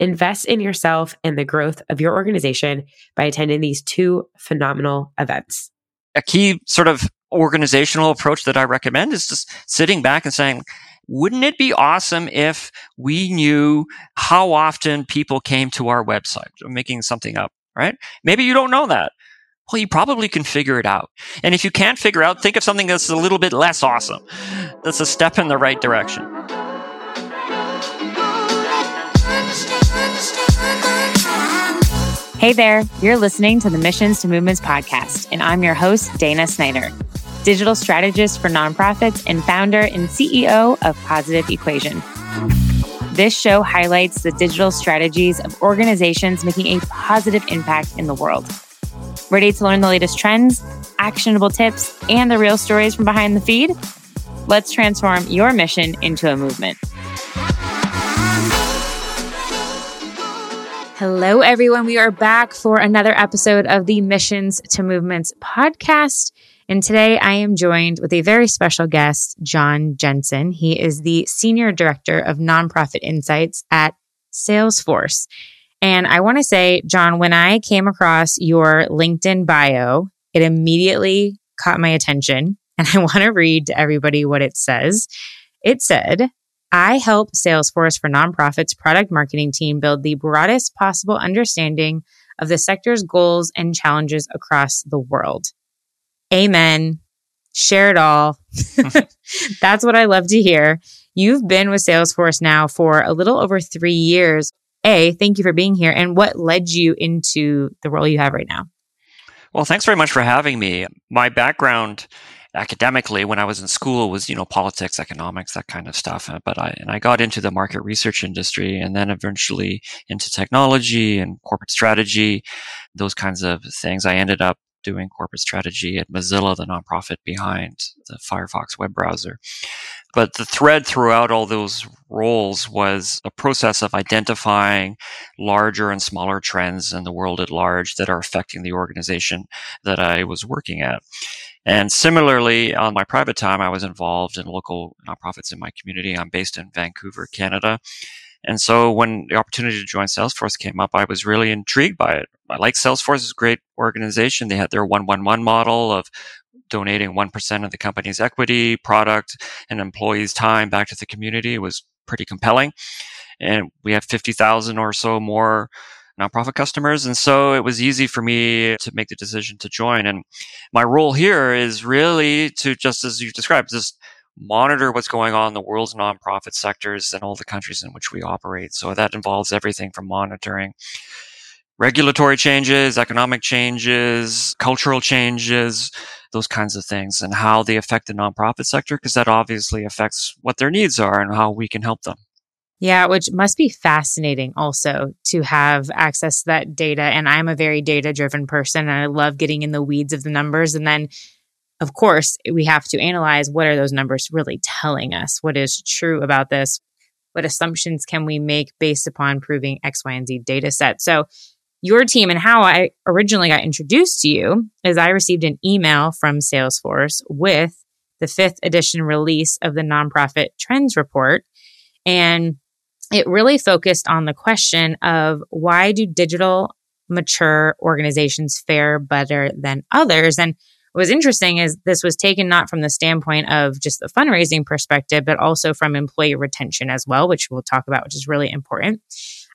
Invest in yourself and the growth of your organization by attending these two phenomenal events. A key sort of organizational approach that I recommend is just sitting back and saying, wouldn't it be awesome if we knew how often people came to our website? I'm making something up, right? Maybe you don't know that. Well, you probably can figure it out. And if you can't figure out, think of something that's a little bit less awesome. That's a step in the right direction. Hey there, you're listening to the Missions to Movements podcast, and I'm your host, Dana Snyder, digital strategist for nonprofits and founder and CEO of Positive Equation. This show highlights the digital strategies of organizations making a positive impact in the world. Ready to learn the latest trends, actionable tips, and the real stories from behind the feed? Let's transform your mission into a movement. Hello, everyone. We are back for another episode of the Missions to Movements podcast. And today I am joined with a very special guest, John Jensen. He is the Senior Director of Nonprofit Insights at Salesforce. And I want to say, John, when I came across your LinkedIn bio, it immediately caught my attention. And I want to read to everybody what it says. It said, I help Salesforce for Nonprofits product marketing team build the broadest possible understanding of the sector's goals and challenges across the world. Amen. Share it all. That's what I love to hear. You've been with Salesforce now for a little over three years. A, thank you for being here. And what led you into the role you have right now? Well, thanks very much for having me. My background academically when I was in school was, you know, politics, economics, that kind of stuff. Uh, but I, and I got into the market research industry and then eventually into technology and corporate strategy, those kinds of things. I ended up doing corporate strategy at Mozilla, the nonprofit behind the Firefox web browser. But the thread throughout all those roles was a process of identifying larger and smaller trends in the world at large that are affecting the organization that I was working at. And similarly, on my private time, I was involved in local nonprofits in my community. I'm based in Vancouver, Canada. And so when the opportunity to join Salesforce came up, I was really intrigued by it. I like Salesforce; it's a great organization. They had their 111 model of donating 1% of the company's equity, product, and employees' time back to the community. It was pretty compelling. And we have 50,000 or so more nonprofit customers. And so it was easy for me to make the decision to join. And my role here is really to, just as you described, just monitor what's going on in the world's nonprofit sectors and all the countries in which we operate. So that involves everything from monitoring regulatory changes, economic changes, cultural changes, those kinds of things, and how they affect the nonprofit sector, because that obviously affects what their needs are and how we can help them. Yeah, which must be fascinating also to have access to that data. And I'm a very data driven person and I love getting in the weeds of the numbers. And then, of course, we have to analyze what are those numbers really telling us? What is true about this? What assumptions can we make based upon proving X, Y, and Z data set? So, your team and how I originally got introduced to you is I received an email from Salesforce with the fifth edition release of the nonprofit trends report. And it really focused on the question of why do digital mature organizations fare better than others? And what was interesting is this was taken not from the standpoint of just the fundraising perspective, but also from employee retention as well, which we'll talk about, which is really important.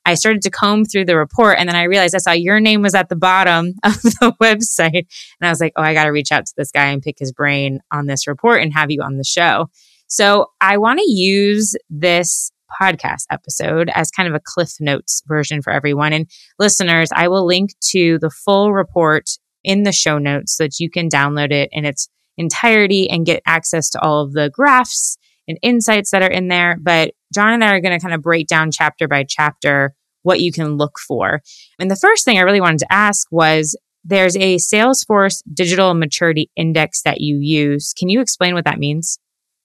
I started to comb through the report and then I realized I saw your name was at the bottom of the website. And I was like, oh, I got to reach out to this guy and pick his brain on this report and have you on the show. So I want to use this podcast episode as kind of a Cliff Notes version for everyone. And listeners, I will link to the full report in the show notes so that you can download it in its entirety and get access to all of the graphs and insights that are in there. But John and I are going to kind of break down chapter by chapter what you can look for. And the first thing I really wanted to ask was there's a Salesforce digital maturity index that you use. Can you explain what that means?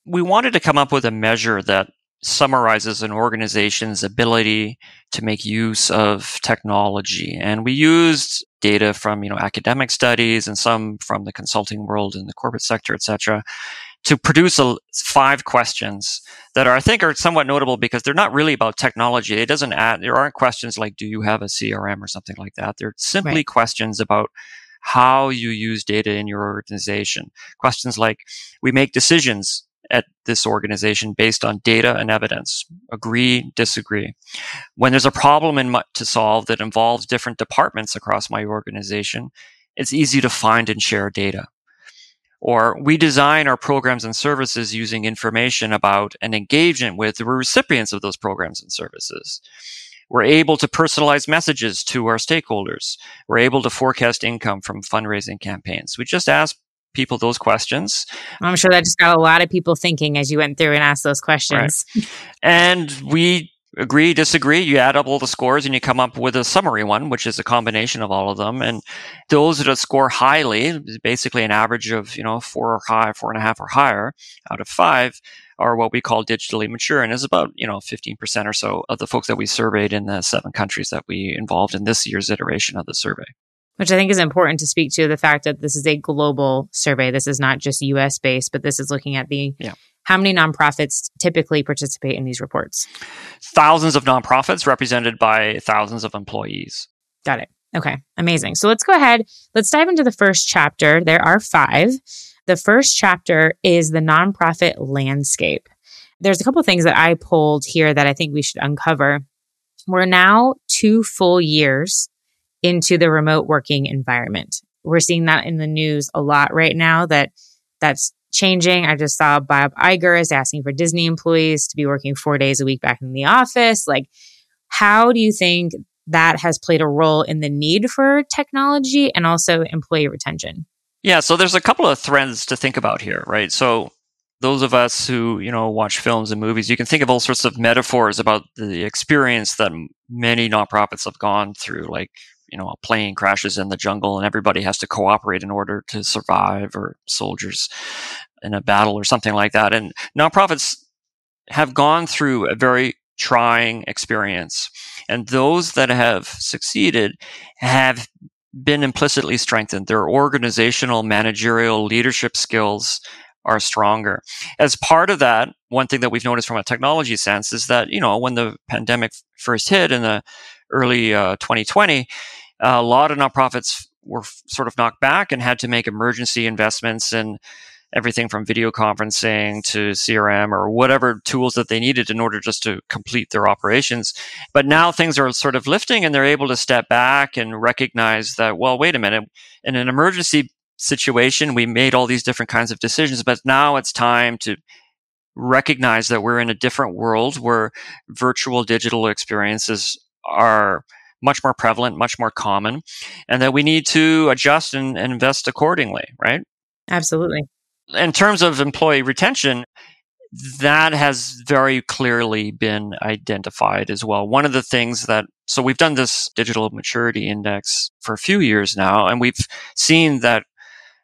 We wanted to come up with a measure that summarizes an organization's ability to make use of technology. And we used data from, you know, academic studies and some from the consulting world and the corporate sector, et cetera, to produce a, five questions that are, I think, are somewhat notable because they're not really about technology. It doesn't add, there aren't questions like, do you have a CRM or something like that? They're simply right. questions about how you use data in your organization. Questions like, we make decisions at this organization based on data and evidence. Agree, disagree. When there's a problem in my, to solve that involves different departments across my organization, it's easy to find and share data. Or we design our programs and services using information about and engagement with the recipients of those programs and services. We're able to personalize messages to our stakeholders. We're able to forecast income from fundraising campaigns. We just ask people those questions. I'm sure that just got a lot of people thinking as you went through and asked those questions. Right. and we agree, disagree. You add up all the scores and you come up with a summary one, which is a combination of all of them. And those that score highly, basically an average of, you know, four or high, four and a half or higher out of five are what we call digitally mature. And is about, you know, 15% or so of the folks that we surveyed in the seven countries that we involved in this year's iteration of the survey. Which I think is important to speak to the fact that this is a global survey. This is not just US based, but this is looking at the yeah how many nonprofits typically participate in these reports? Thousands of nonprofits represented by thousands of employees. Got it. Okay, amazing. So let's go ahead. Let's dive into the first chapter. There are five. The first chapter is the nonprofit landscape. There's a couple things that I pulled here that I think we should uncover. We're now two full years into the remote working environment. We're seeing that in the news a lot right now that that's changing. I just saw Bob Iger is asking for Disney employees to be working four days a week back in the office. Like, how do you think that has played a role in the need for technology and also employee retention? Yeah, so there's a couple of threads to think about here, right? So those of us who you know watch films and movies, you can think of all sorts of metaphors about the experience that many nonprofits have gone through, like you know, a plane crashes in the jungle and everybody has to cooperate in order to survive, or soldiers in a battle or something like that. And nonprofits have gone through a very trying experience. And those that have succeeded have been implicitly strengthened. Their organizational, managerial, leadership skills are stronger. As part of that, one thing that we've noticed from a technology sense is that, you know, when the pandemic first hit in the early uh, 2020, uh, a lot of nonprofits were sort of knocked back and had to make emergency investments in everything from video conferencing to CRM or whatever tools that they needed in order just to complete their operations. But now things are sort of lifting and they're able to step back and recognize that, well, wait a minute, in an emergency situation, we made all these different kinds of decisions, but now it's time to recognize that we're in a different world where virtual digital experiences are much more prevalent, much more common, and that we need to adjust and, and invest accordingly, right? Absolutely. In terms of employee retention, that has very clearly been identified as well. One of the things that, so we've done this digital maturity index for a few years now, and we've seen that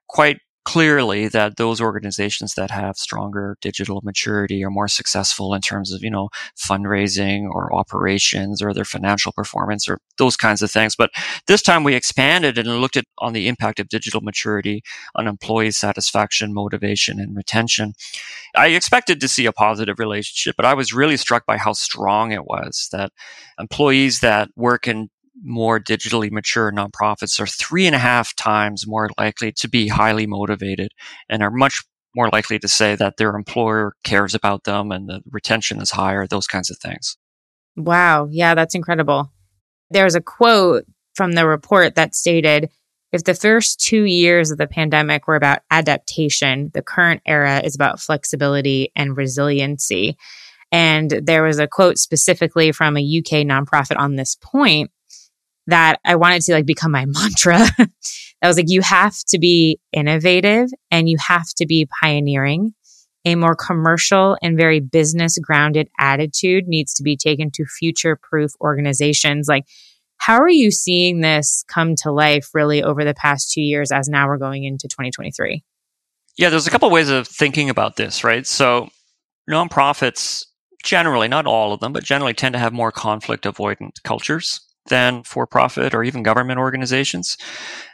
quite clearly that those organizations that have stronger digital maturity are more successful in terms of, you know, fundraising or operations or their financial performance or those kinds of things. But this time we expanded and looked at on the impact of digital maturity on employee satisfaction, motivation, and retention. I expected to see a positive relationship, but I was really struck by how strong it was that employees that work in more digitally mature nonprofits are three and a half times more likely to be highly motivated and are much more likely to say that their employer cares about them and the retention is higher, those kinds of things. Wow. Yeah, that's incredible. There's a quote from the report that stated if the first two years of the pandemic were about adaptation, the current era is about flexibility and resiliency. And there was a quote specifically from a UK nonprofit on this point that I wanted to like become my mantra. that was like, you have to be innovative and you have to be pioneering. A more commercial and very business grounded attitude needs to be taken to future proof organizations. Like, how are you seeing this come to life really over the past two years as now we're going into 2023? Yeah, there's a couple of ways of thinking about this, right? So, nonprofits generally, not all of them, but generally tend to have more conflict avoidant cultures than for profit or even government organizations.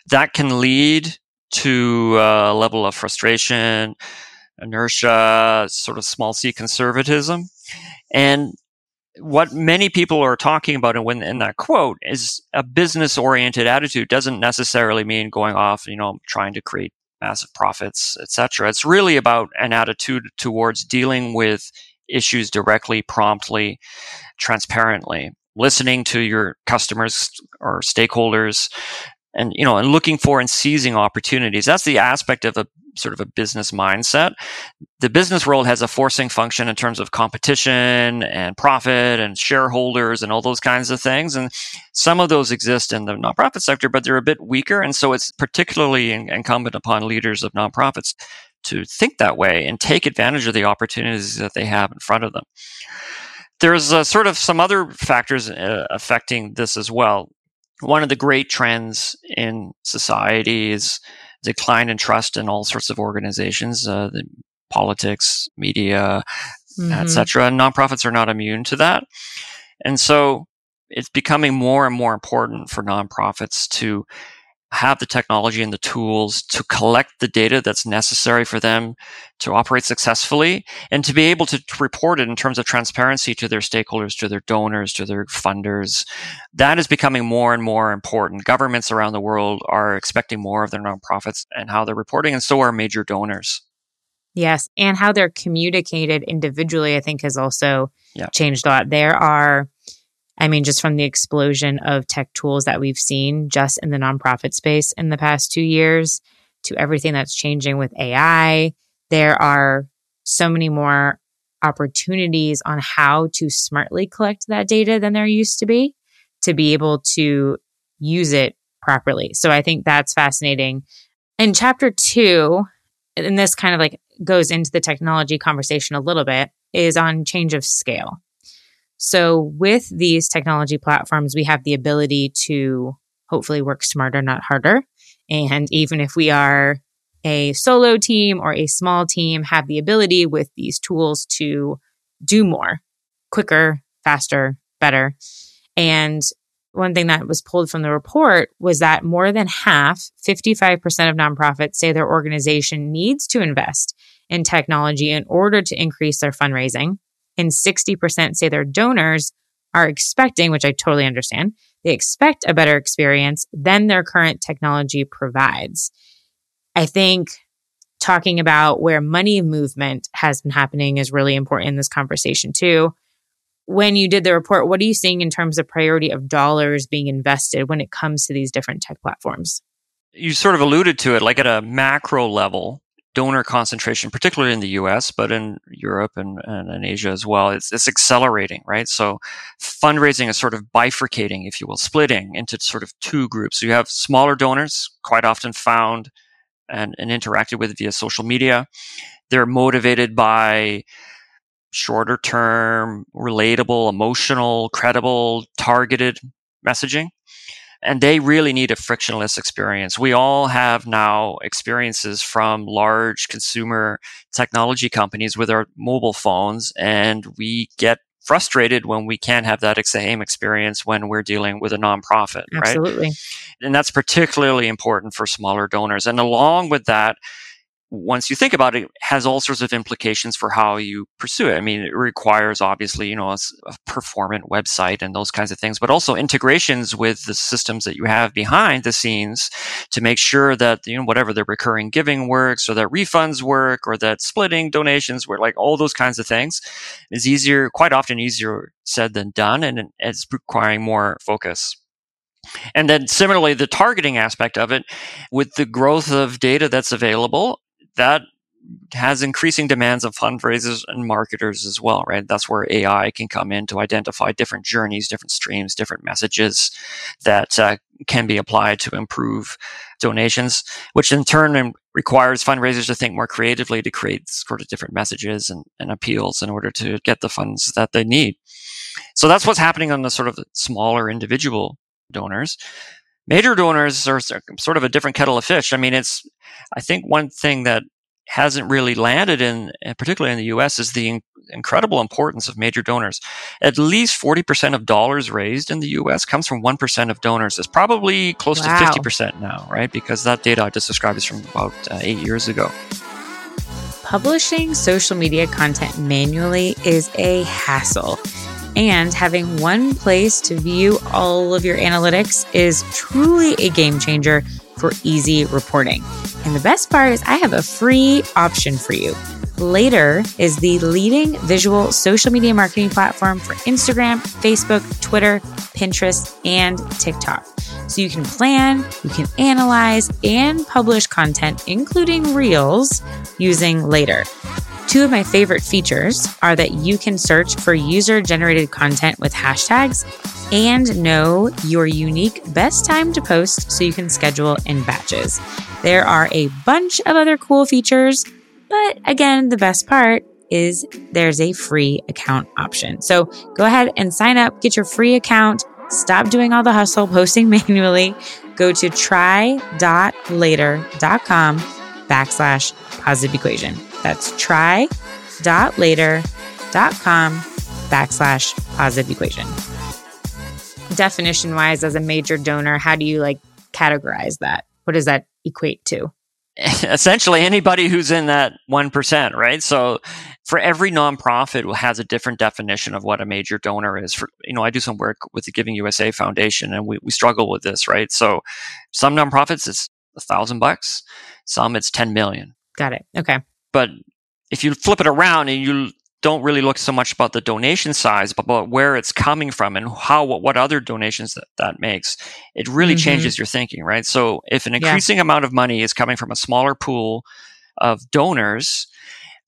That can lead to a level of frustration, inertia, sort of small c conservatism. And what many people are talking about in, that quote is a business oriented attitude doesn't necessarily mean going off, you know, trying to create massive profits, etc. It's really about an attitude towards dealing with issues directly, promptly, transparently listening to your customers or stakeholders and you know and looking for and seizing opportunities. That's the aspect of a sort of a business mindset. The business world has a forcing function in terms of competition and profit and shareholders and all those kinds of things. And some of those exist in the nonprofit sector but they're a bit weaker. And so it's particularly incumbent upon leaders of nonprofits to think that way and take advantage of the opportunities that they have in front of them there's uh, sort of some other factors uh, affecting this as well. One of the great trends in society is decline in trust in all sorts of organizations, uh, the politics, media, mm-hmm. etc. Nonprofits are not immune to that, and so it's becoming more and more important for nonprofits to have the technology and the tools to collect the data that's necessary for them to operate successfully and to be able to report it in terms of transparency to their stakeholders, to their donors, to their funders. That is becoming more and more important. Governments around the world are expecting more of their nonprofits and how they're reporting, and so are major donors. Yes. And how they're communicated individually, I think, has also yeah. changed a lot. There are I mean, just from the explosion of tech tools that we've seen just in the nonprofit space in the past two years to everything that's changing with AI, there are so many more opportunities on how to smartly collect that data than there used to be to be able to use it properly. So I think that's fascinating. In chapter two, and this kind of like goes into the technology conversation a little bit, is on change of scale. So with these technology platforms, we have the ability to hopefully work smarter, not harder. And even if we are a solo team or a small team, have the ability with these tools to do more quicker, faster, better. And one thing that was pulled from the report was that more than half, 55% of nonprofits say their organization needs to invest in technology in order to increase their fundraising and 60% say their donors are expecting, which I totally understand, they expect a better experience than their current technology provides. I think talking about where money movement has been happening is really important in this conversation too. When you did the report, what are you seeing in terms of priority of dollars being invested when it comes to these different tech platforms? You sort of alluded to it, like at a macro level, donor concentration, particularly in the US, but in Europe and, and in Asia as well, it's, it's accelerating, right? So fundraising is sort of bifurcating, if you will, splitting into sort of two groups. So you have smaller donors, quite often found and, and interacted with via social media. They're motivated by shorter term, relatable, emotional, credible, targeted messaging. And they really need a frictionless experience. We all have now experiences from large consumer technology companies with our mobile phones, and we get frustrated when we can't have that same experience when we're dealing with a nonprofit, right? Absolutely. And that's particularly important for smaller donors. And along with that, once you think about it, it has all sorts of implications for how you pursue it. I mean, it requires obviously, you know, a, a, performant website and those kinds of things, but also integrations with the systems that you have behind the scenes to make sure that, you know, whatever the recurring giving works or that refunds work or that splitting donations work, like all those kinds of things is easier, quite often easier said than done. And it's requiring more focus. And then similarly, the targeting aspect of it, with the growth of data that's available, that has increasing demands of fundraisers and marketers as well, right? That's where AI can come in to identify different journeys, different streams, different messages that uh, can be applied to improve donations, which in turn requires fundraisers to think more creatively to create sort of different messages and, and appeals in order to get the funds that they need. So that's what's happening on the sort of smaller individual donors. Major donors are sort of a different kettle of fish. I mean, it's, I think one thing that hasn't really landed in, particularly in the US, is the in- incredible importance of major donors. At least 40% of dollars raised in the US comes from 1% of donors. It's probably close wow. to 50% now, right? Because that data I just described is from about uh, eight years ago. Publishing social media content manually is a hassle. And having one place to view all of your analytics is truly a game changer for easy reporting. And the best part is, I have a free option for you. Later is the leading visual social media marketing platform for Instagram, Facebook, Twitter, Pinterest, and TikTok. So you can plan, you can analyze, and publish content, including reels, using Later. Two of my favorite features are that you can search for user generated content with hashtags and know your unique best time to post so you can schedule in batches. There are a bunch of other cool features, but again, the best part is there's a free account option. So go ahead and sign up, get your free account, stop doing all the hustle posting manually. Go to try.later.com backslash positive equation. That's try.later.com backslash positive equation. Definition wise, as a major donor, how do you like categorize that? What does that equate to? Essentially, anybody who's in that 1%, right? So for every nonprofit has a different definition of what a major donor is. For, you know, I do some work with the Giving USA Foundation and we, we struggle with this, right? So some nonprofits, it's a thousand bucks. Some it's 10 million. Got it. Okay. But if you flip it around and you don't really look so much about the donation size, but about where it's coming from and how what, what other donations that that makes, it really mm-hmm. changes your thinking, right? So if an increasing yeah. amount of money is coming from a smaller pool of donors,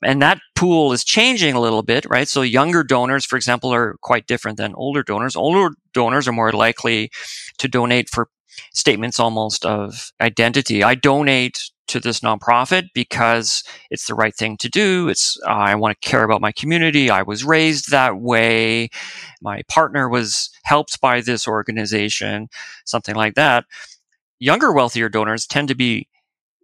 and that pool is changing a little bit, right? So younger donors, for example, are quite different than older donors. Older donors are more likely to donate for statements almost of identity. I donate to this nonprofit because it's the right thing to do. It's uh, I want to care about my community. I was raised that way. My partner was helped by this organization, something like that. Younger, wealthier donors tend to be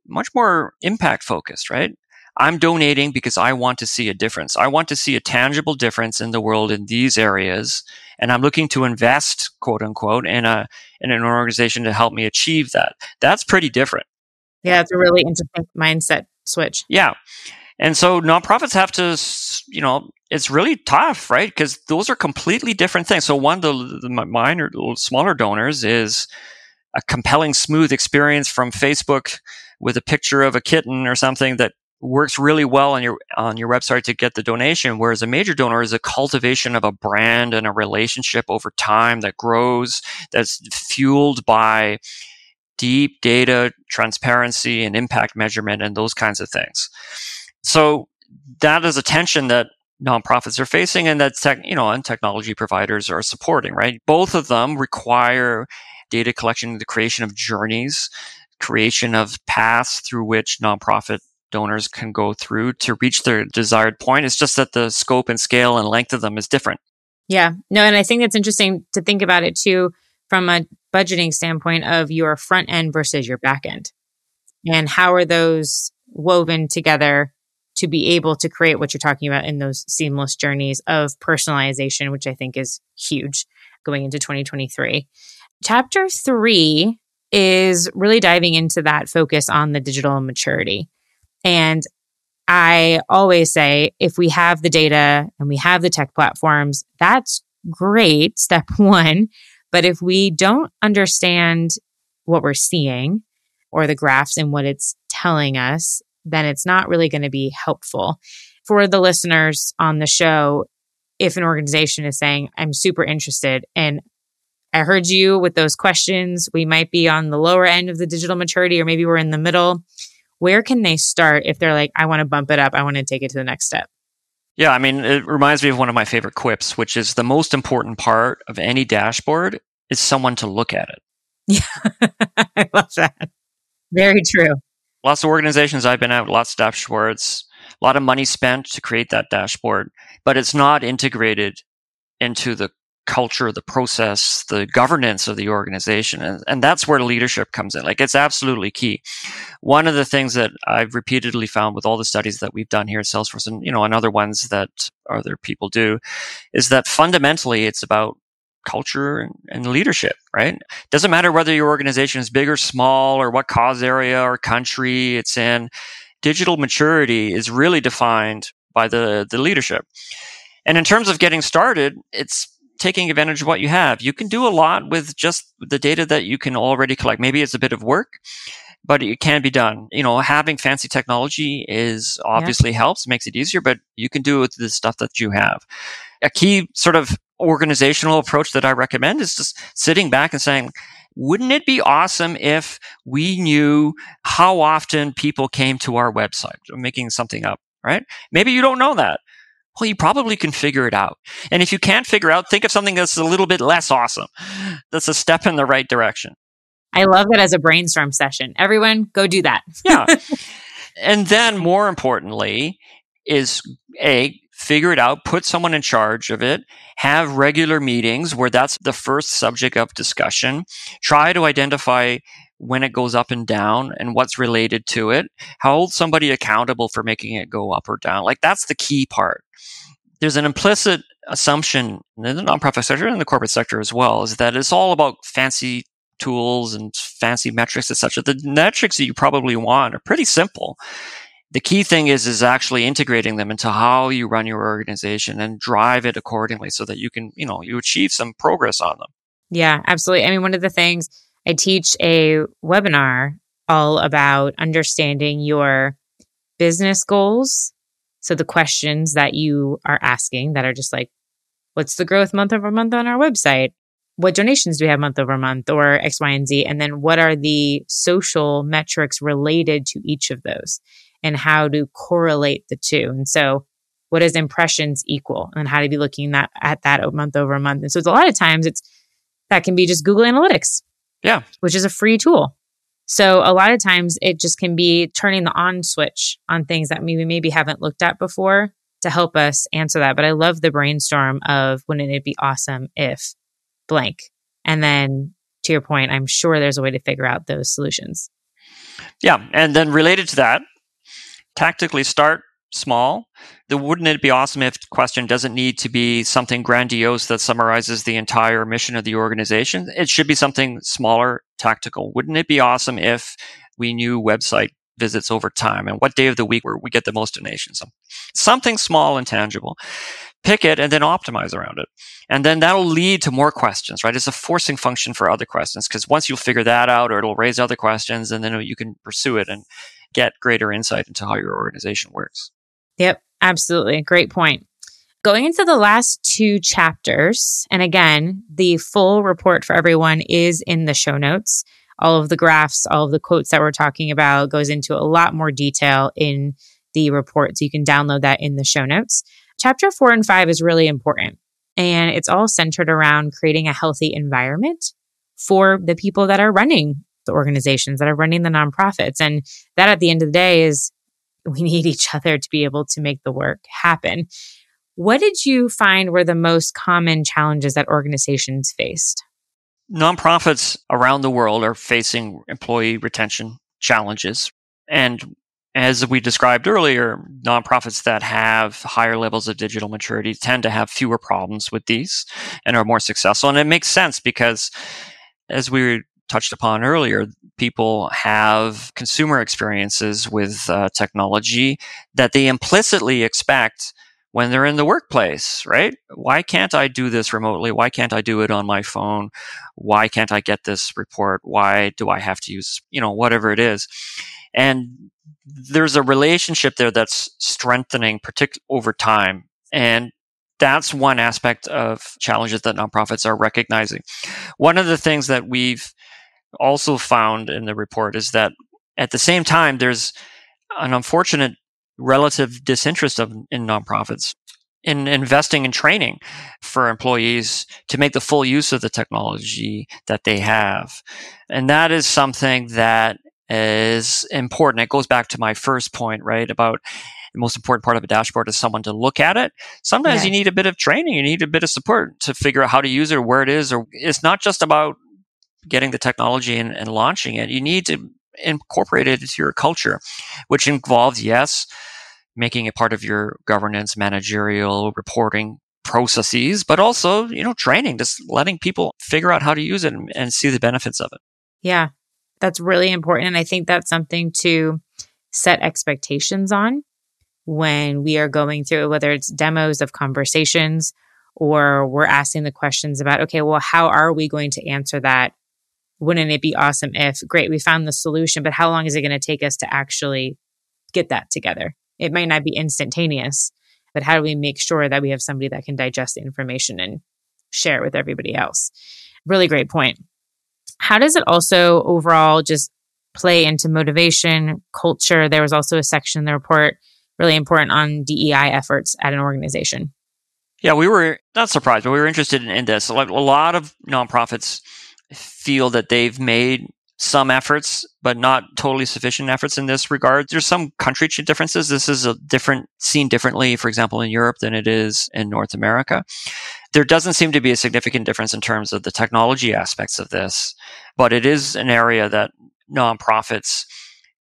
much more impact focused, right? I'm donating because I want to see a difference. I want to see a tangible difference in the world in these areas. And I'm looking to invest, quote unquote, in a, in an organization to help me achieve that. That's pretty different. Yeah, it's a really interesting mindset switch. Yeah. And so nonprofits have to, you know, it's really tough, right? Because those are completely different things. So one, the, the minor, smaller donors is a compelling, smooth experience from Facebook with a picture of a kitten or something that works really well on your on your website to get the donation whereas a major donor is a cultivation of a brand and a relationship over time that grows that's fueled by deep data transparency and impact measurement and those kinds of things. So that is a tension that nonprofits are facing and that tech, you know, and technology providers are supporting, right? Both of them require data collection, the creation of journeys, creation of paths through which nonprofit donors can go through to reach their desired point. It's just that the scope and scale and length of them is different. Yeah. No, and I think it's interesting to think about it too from a budgeting standpoint of your front end versus your back end. And how are those woven together to be able to create what you're talking about in those seamless journeys of personalization, which I think is huge going into 2023. Chapter three is really diving into that focus on the digital maturity. And I always say if we have the data and we have the tech platforms, that's great, step one. But if we don't understand what we're seeing or the graphs and what it's telling us, then it's not really going to be helpful. For the listeners on the show, if an organization is saying, I'm super interested and I heard you with those questions, we might be on the lower end of the digital maturity or maybe we're in the middle. Where can they start if they're like, I want to bump it up, I want to take it to the next step? Yeah, I mean, it reminds me of one of my favorite quips, which is the most important part of any dashboard is someone to look at it. Yeah, I love that. Very true. Lots of organizations I've been at, lots of dashboards, a lot of money spent to create that dashboard, but it's not integrated into the culture, the process, the governance of the organization. And, and that's where leadership comes in. Like it's absolutely key. One of the things that I've repeatedly found with all the studies that we've done here at Salesforce and, you know, and other ones that other people do is that fundamentally it's about culture and, and leadership, right? Doesn't matter whether your organization is big or small or what cause area or country it's in. Digital maturity is really defined by the, the leadership. And in terms of getting started, it's taking advantage of what you have. You can do a lot with just the data that you can already collect. Maybe it's a bit of work, but it can be done. You know, having fancy technology is obviously yeah. helps, makes it easier, but you can do it with the stuff that you have. A key sort of organizational approach that I recommend is just sitting back and saying, wouldn't it be awesome if we knew how often people came to our website? I'm making something up, right? Maybe you don't know that. Well, you probably can figure it out. And if you can't figure out, think of something that's a little bit less awesome. That's a step in the right direction. I love that as a brainstorm session. Everyone go do that. yeah. And then more importantly is a figure it out, put someone in charge of it, have regular meetings where that's the first subject of discussion, try to identify when it goes up and down and what's related to it, hold somebody accountable for making it go up or down. Like that's the key part there's an implicit assumption in the nonprofit sector and the corporate sector as well is that it's all about fancy tools and fancy metrics, etc. The metrics that you probably want are pretty simple. The key thing is is actually integrating them into how you run your organization and drive it accordingly so that you can, you know, you achieve some progress on them. Yeah, absolutely. I mean, one of the things I teach a webinar all about understanding your business goals so the questions that you are asking that are just like, what's the growth month over month on our website? What donations do we have month over month or X, Y, and Z? And then what are the social metrics related to each of those and how to correlate the two? And so what does impressions equal and how to be looking that at that month over month? And so it's a lot of times it's that can be just Google Analytics. Yeah. Which is a free tool. So a lot of times it just can be turning the on switch on things that we maybe haven't looked at before to help us answer that. But I love the brainstorm of wouldn't it be awesome if blank? And then to your point, I'm sure there's a way to figure out those solutions. Yeah. And then related to that, tactically start small. The wouldn't it be awesome if question doesn't need to be something grandiose that summarizes the entire mission of the organization. It should be something smaller, tactical. Wouldn't it be awesome if we knew website visits over time and what day of the week where we get the most donations? Something small and tangible. Pick it and then optimize around it. And then that'll lead to more questions, right? It's a forcing function for other questions because once you figure that out or it'll raise other questions and then you can pursue it and get greater insight into how your organization works. Yep, absolutely. Great point. Going into the last two chapters, and again, the full report for everyone is in the show notes. All of the graphs, all of the quotes that we're talking about goes into a lot more detail in the report. So you can download that in the show notes. Chapter four and five is really important. And it's all centered around creating a healthy environment for the people that are running the organizations that are running the nonprofits. And that at the end of the day is we need each other to be able to make the work happen. What did you find were the most common challenges that organizations faced? nonprofits around the world are facing employee retention challenges. And as we described earlier, nonprofits that have higher levels of digital maturity tend to have fewer problems with these and are more successful. And it makes sense because, as we touched upon earlier, people have consumer experiences with uh, technology that they implicitly expect when they're in the workplace, right? Why can't I do this remotely? Why can't I do it on my phone? Why can't I get this report? Why do I have to use, you know, whatever it is? And there's a relationship there that's strengthening over time. And that's one aspect of challenges that nonprofits are recognizing. One of the things that we've also found in the report is that at the same time, there's an unfortunate relative disinterest of, in nonprofits in investing in training for employees to make the full use of the technology that they have. And that is something that is important. It goes back to my first point, right? About the most important part of a dashboard is someone to look at it. Sometimes yes. you need a bit of training, you need a bit of support to figure out how to use it or where it is. Or it's not just about getting the technology and, and launching it. You need to incorporate it into your culture, which involves, yes, making it part of your governance, managerial, reporting processes, but also, you know, training, just letting people figure out how to use it and, and see the benefits of it. Yeah, that's really important. And I think that's something to set expectations on when we are going through, whether it's demos of conversations or we're asking the questions about, okay, well, how are we going to answer that wouldn't it be awesome if, great, we found the solution, but how long is it going to take us to actually get that together? It might not be instantaneous, but how do we make sure that we have somebody that can digest the information and share it with everybody else? Really great point. How does it also overall just play into motivation, culture? There was also a section in the report really important on DEI efforts at an organization. Yeah, we were not surprised, but we were interested in, in this. A lot of nonprofits feel that they've made some efforts, but not totally sufficient efforts in this regard. There's some country differences. This is a different seen differently, for example, in Europe than it is in North America. There doesn't seem to be a significant difference in terms of the technology aspects of this, but it is an area that nonprofits,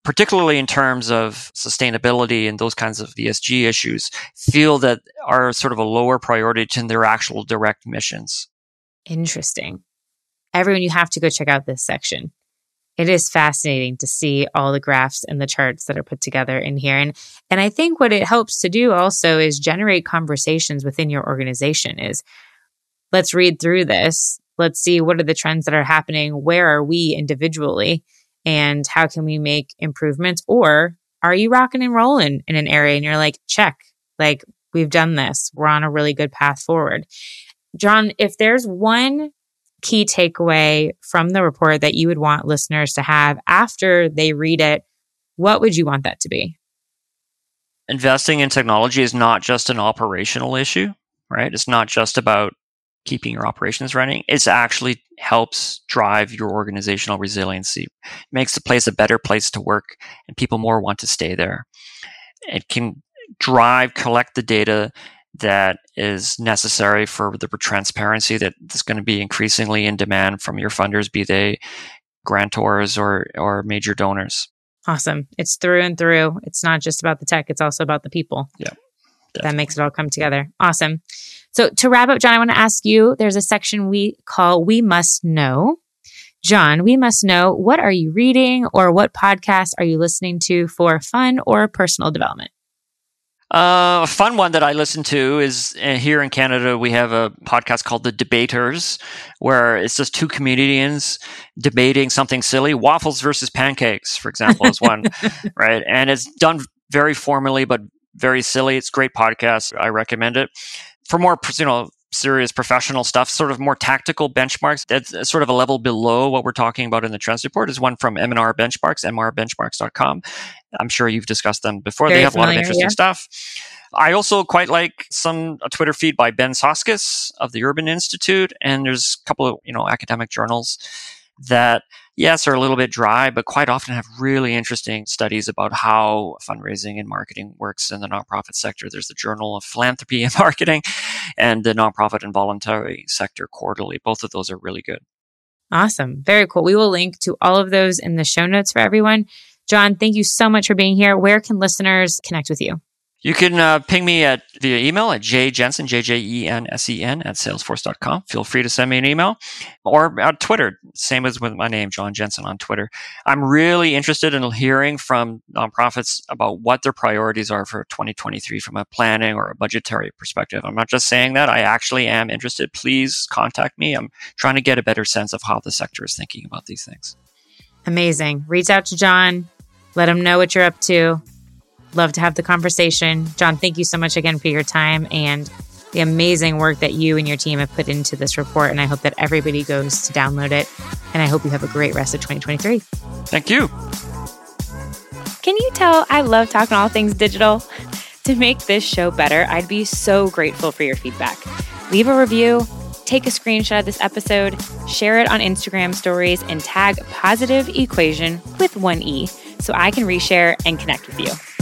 particularly in terms of sustainability and those kinds of ESG issues, feel that are sort of a lower priority to their actual direct missions. Interesting everyone, you have to go check out this section. It is fascinating to see all the graphs and the charts that are put together in here. And, and I think what it helps to do also is generate conversations within your organization is let's read through this. Let's see what are the trends that are happening. Where are we individually? And how can we make improvements? Or are you rocking and rolling in an area and you're like, check, like we've done this. We're on a really good path forward. John, if there's one key takeaway from the report that you would want listeners to have after they read it, what would you want that to be? Investing in technology is not just an operational issue, right? It's not just about keeping your operations running. It actually helps drive your organizational resiliency, it makes the place a better place to work, and people more want to stay there. It can drive, collect the data that is necessary for the transparency that is going to be increasingly in demand from your funders, be they grantors or, or major donors. Awesome. It's through and through. It's not just about the tech, it's also about the people. Yeah. Definitely. That makes it all come together. Awesome. So to wrap up, John, I want to ask you there's a section we call We Must Know. John, we must know what are you reading or what podcast are you listening to for fun or personal development? Uh, a fun one that I listen to is uh, here in Canada, we have a podcast called The Debaters, where it's just two comedians debating something silly. Waffles versus pancakes, for example, is one, right? And it's done very formally, but very silly. It's a great podcast. I recommend it. For more, you know, serious professional stuff, sort of more tactical benchmarks. That's sort of a level below what we're talking about in the trends report is one from M&R Benchmarks, mrbenchmarks.com. I'm sure you've discussed them before. Very they have familiar, a lot of interesting yeah. stuff. I also quite like some a Twitter feed by Ben Soskis of the Urban Institute, and there's a couple of you know academic journals that yes, are a little bit dry, but quite often have really interesting studies about how fundraising and marketing works in the nonprofit sector. There's the Journal of Philanthropy and Marketing and the Nonprofit and Voluntary Sector Quarterly. Both of those are really good. Awesome. Very cool. We will link to all of those in the show notes for everyone. John, thank you so much for being here. Where can listeners connect with you? You can uh, ping me at via email at jjensen, J-J-E-N-S-E-N at salesforce.com. Feel free to send me an email or on Twitter, same as with my name, John Jensen on Twitter. I'm really interested in hearing from nonprofits about what their priorities are for 2023 from a planning or a budgetary perspective. I'm not just saying that. I actually am interested. Please contact me. I'm trying to get a better sense of how the sector is thinking about these things. Amazing. Reach out to John. Let them know what you're up to love to have the conversation. John, thank you so much again for your time and the amazing work that you and your team have put into this report. And I hope that everybody goes to download it. And I hope you have a great rest of 2023. Thank you. Can you tell I love talking all things digital? To make this show better, I'd be so grateful for your feedback. Leave a review, take a screenshot of this episode, share it on Instagram stories, and tag Positive Equation with one E so I can reshare and connect with you.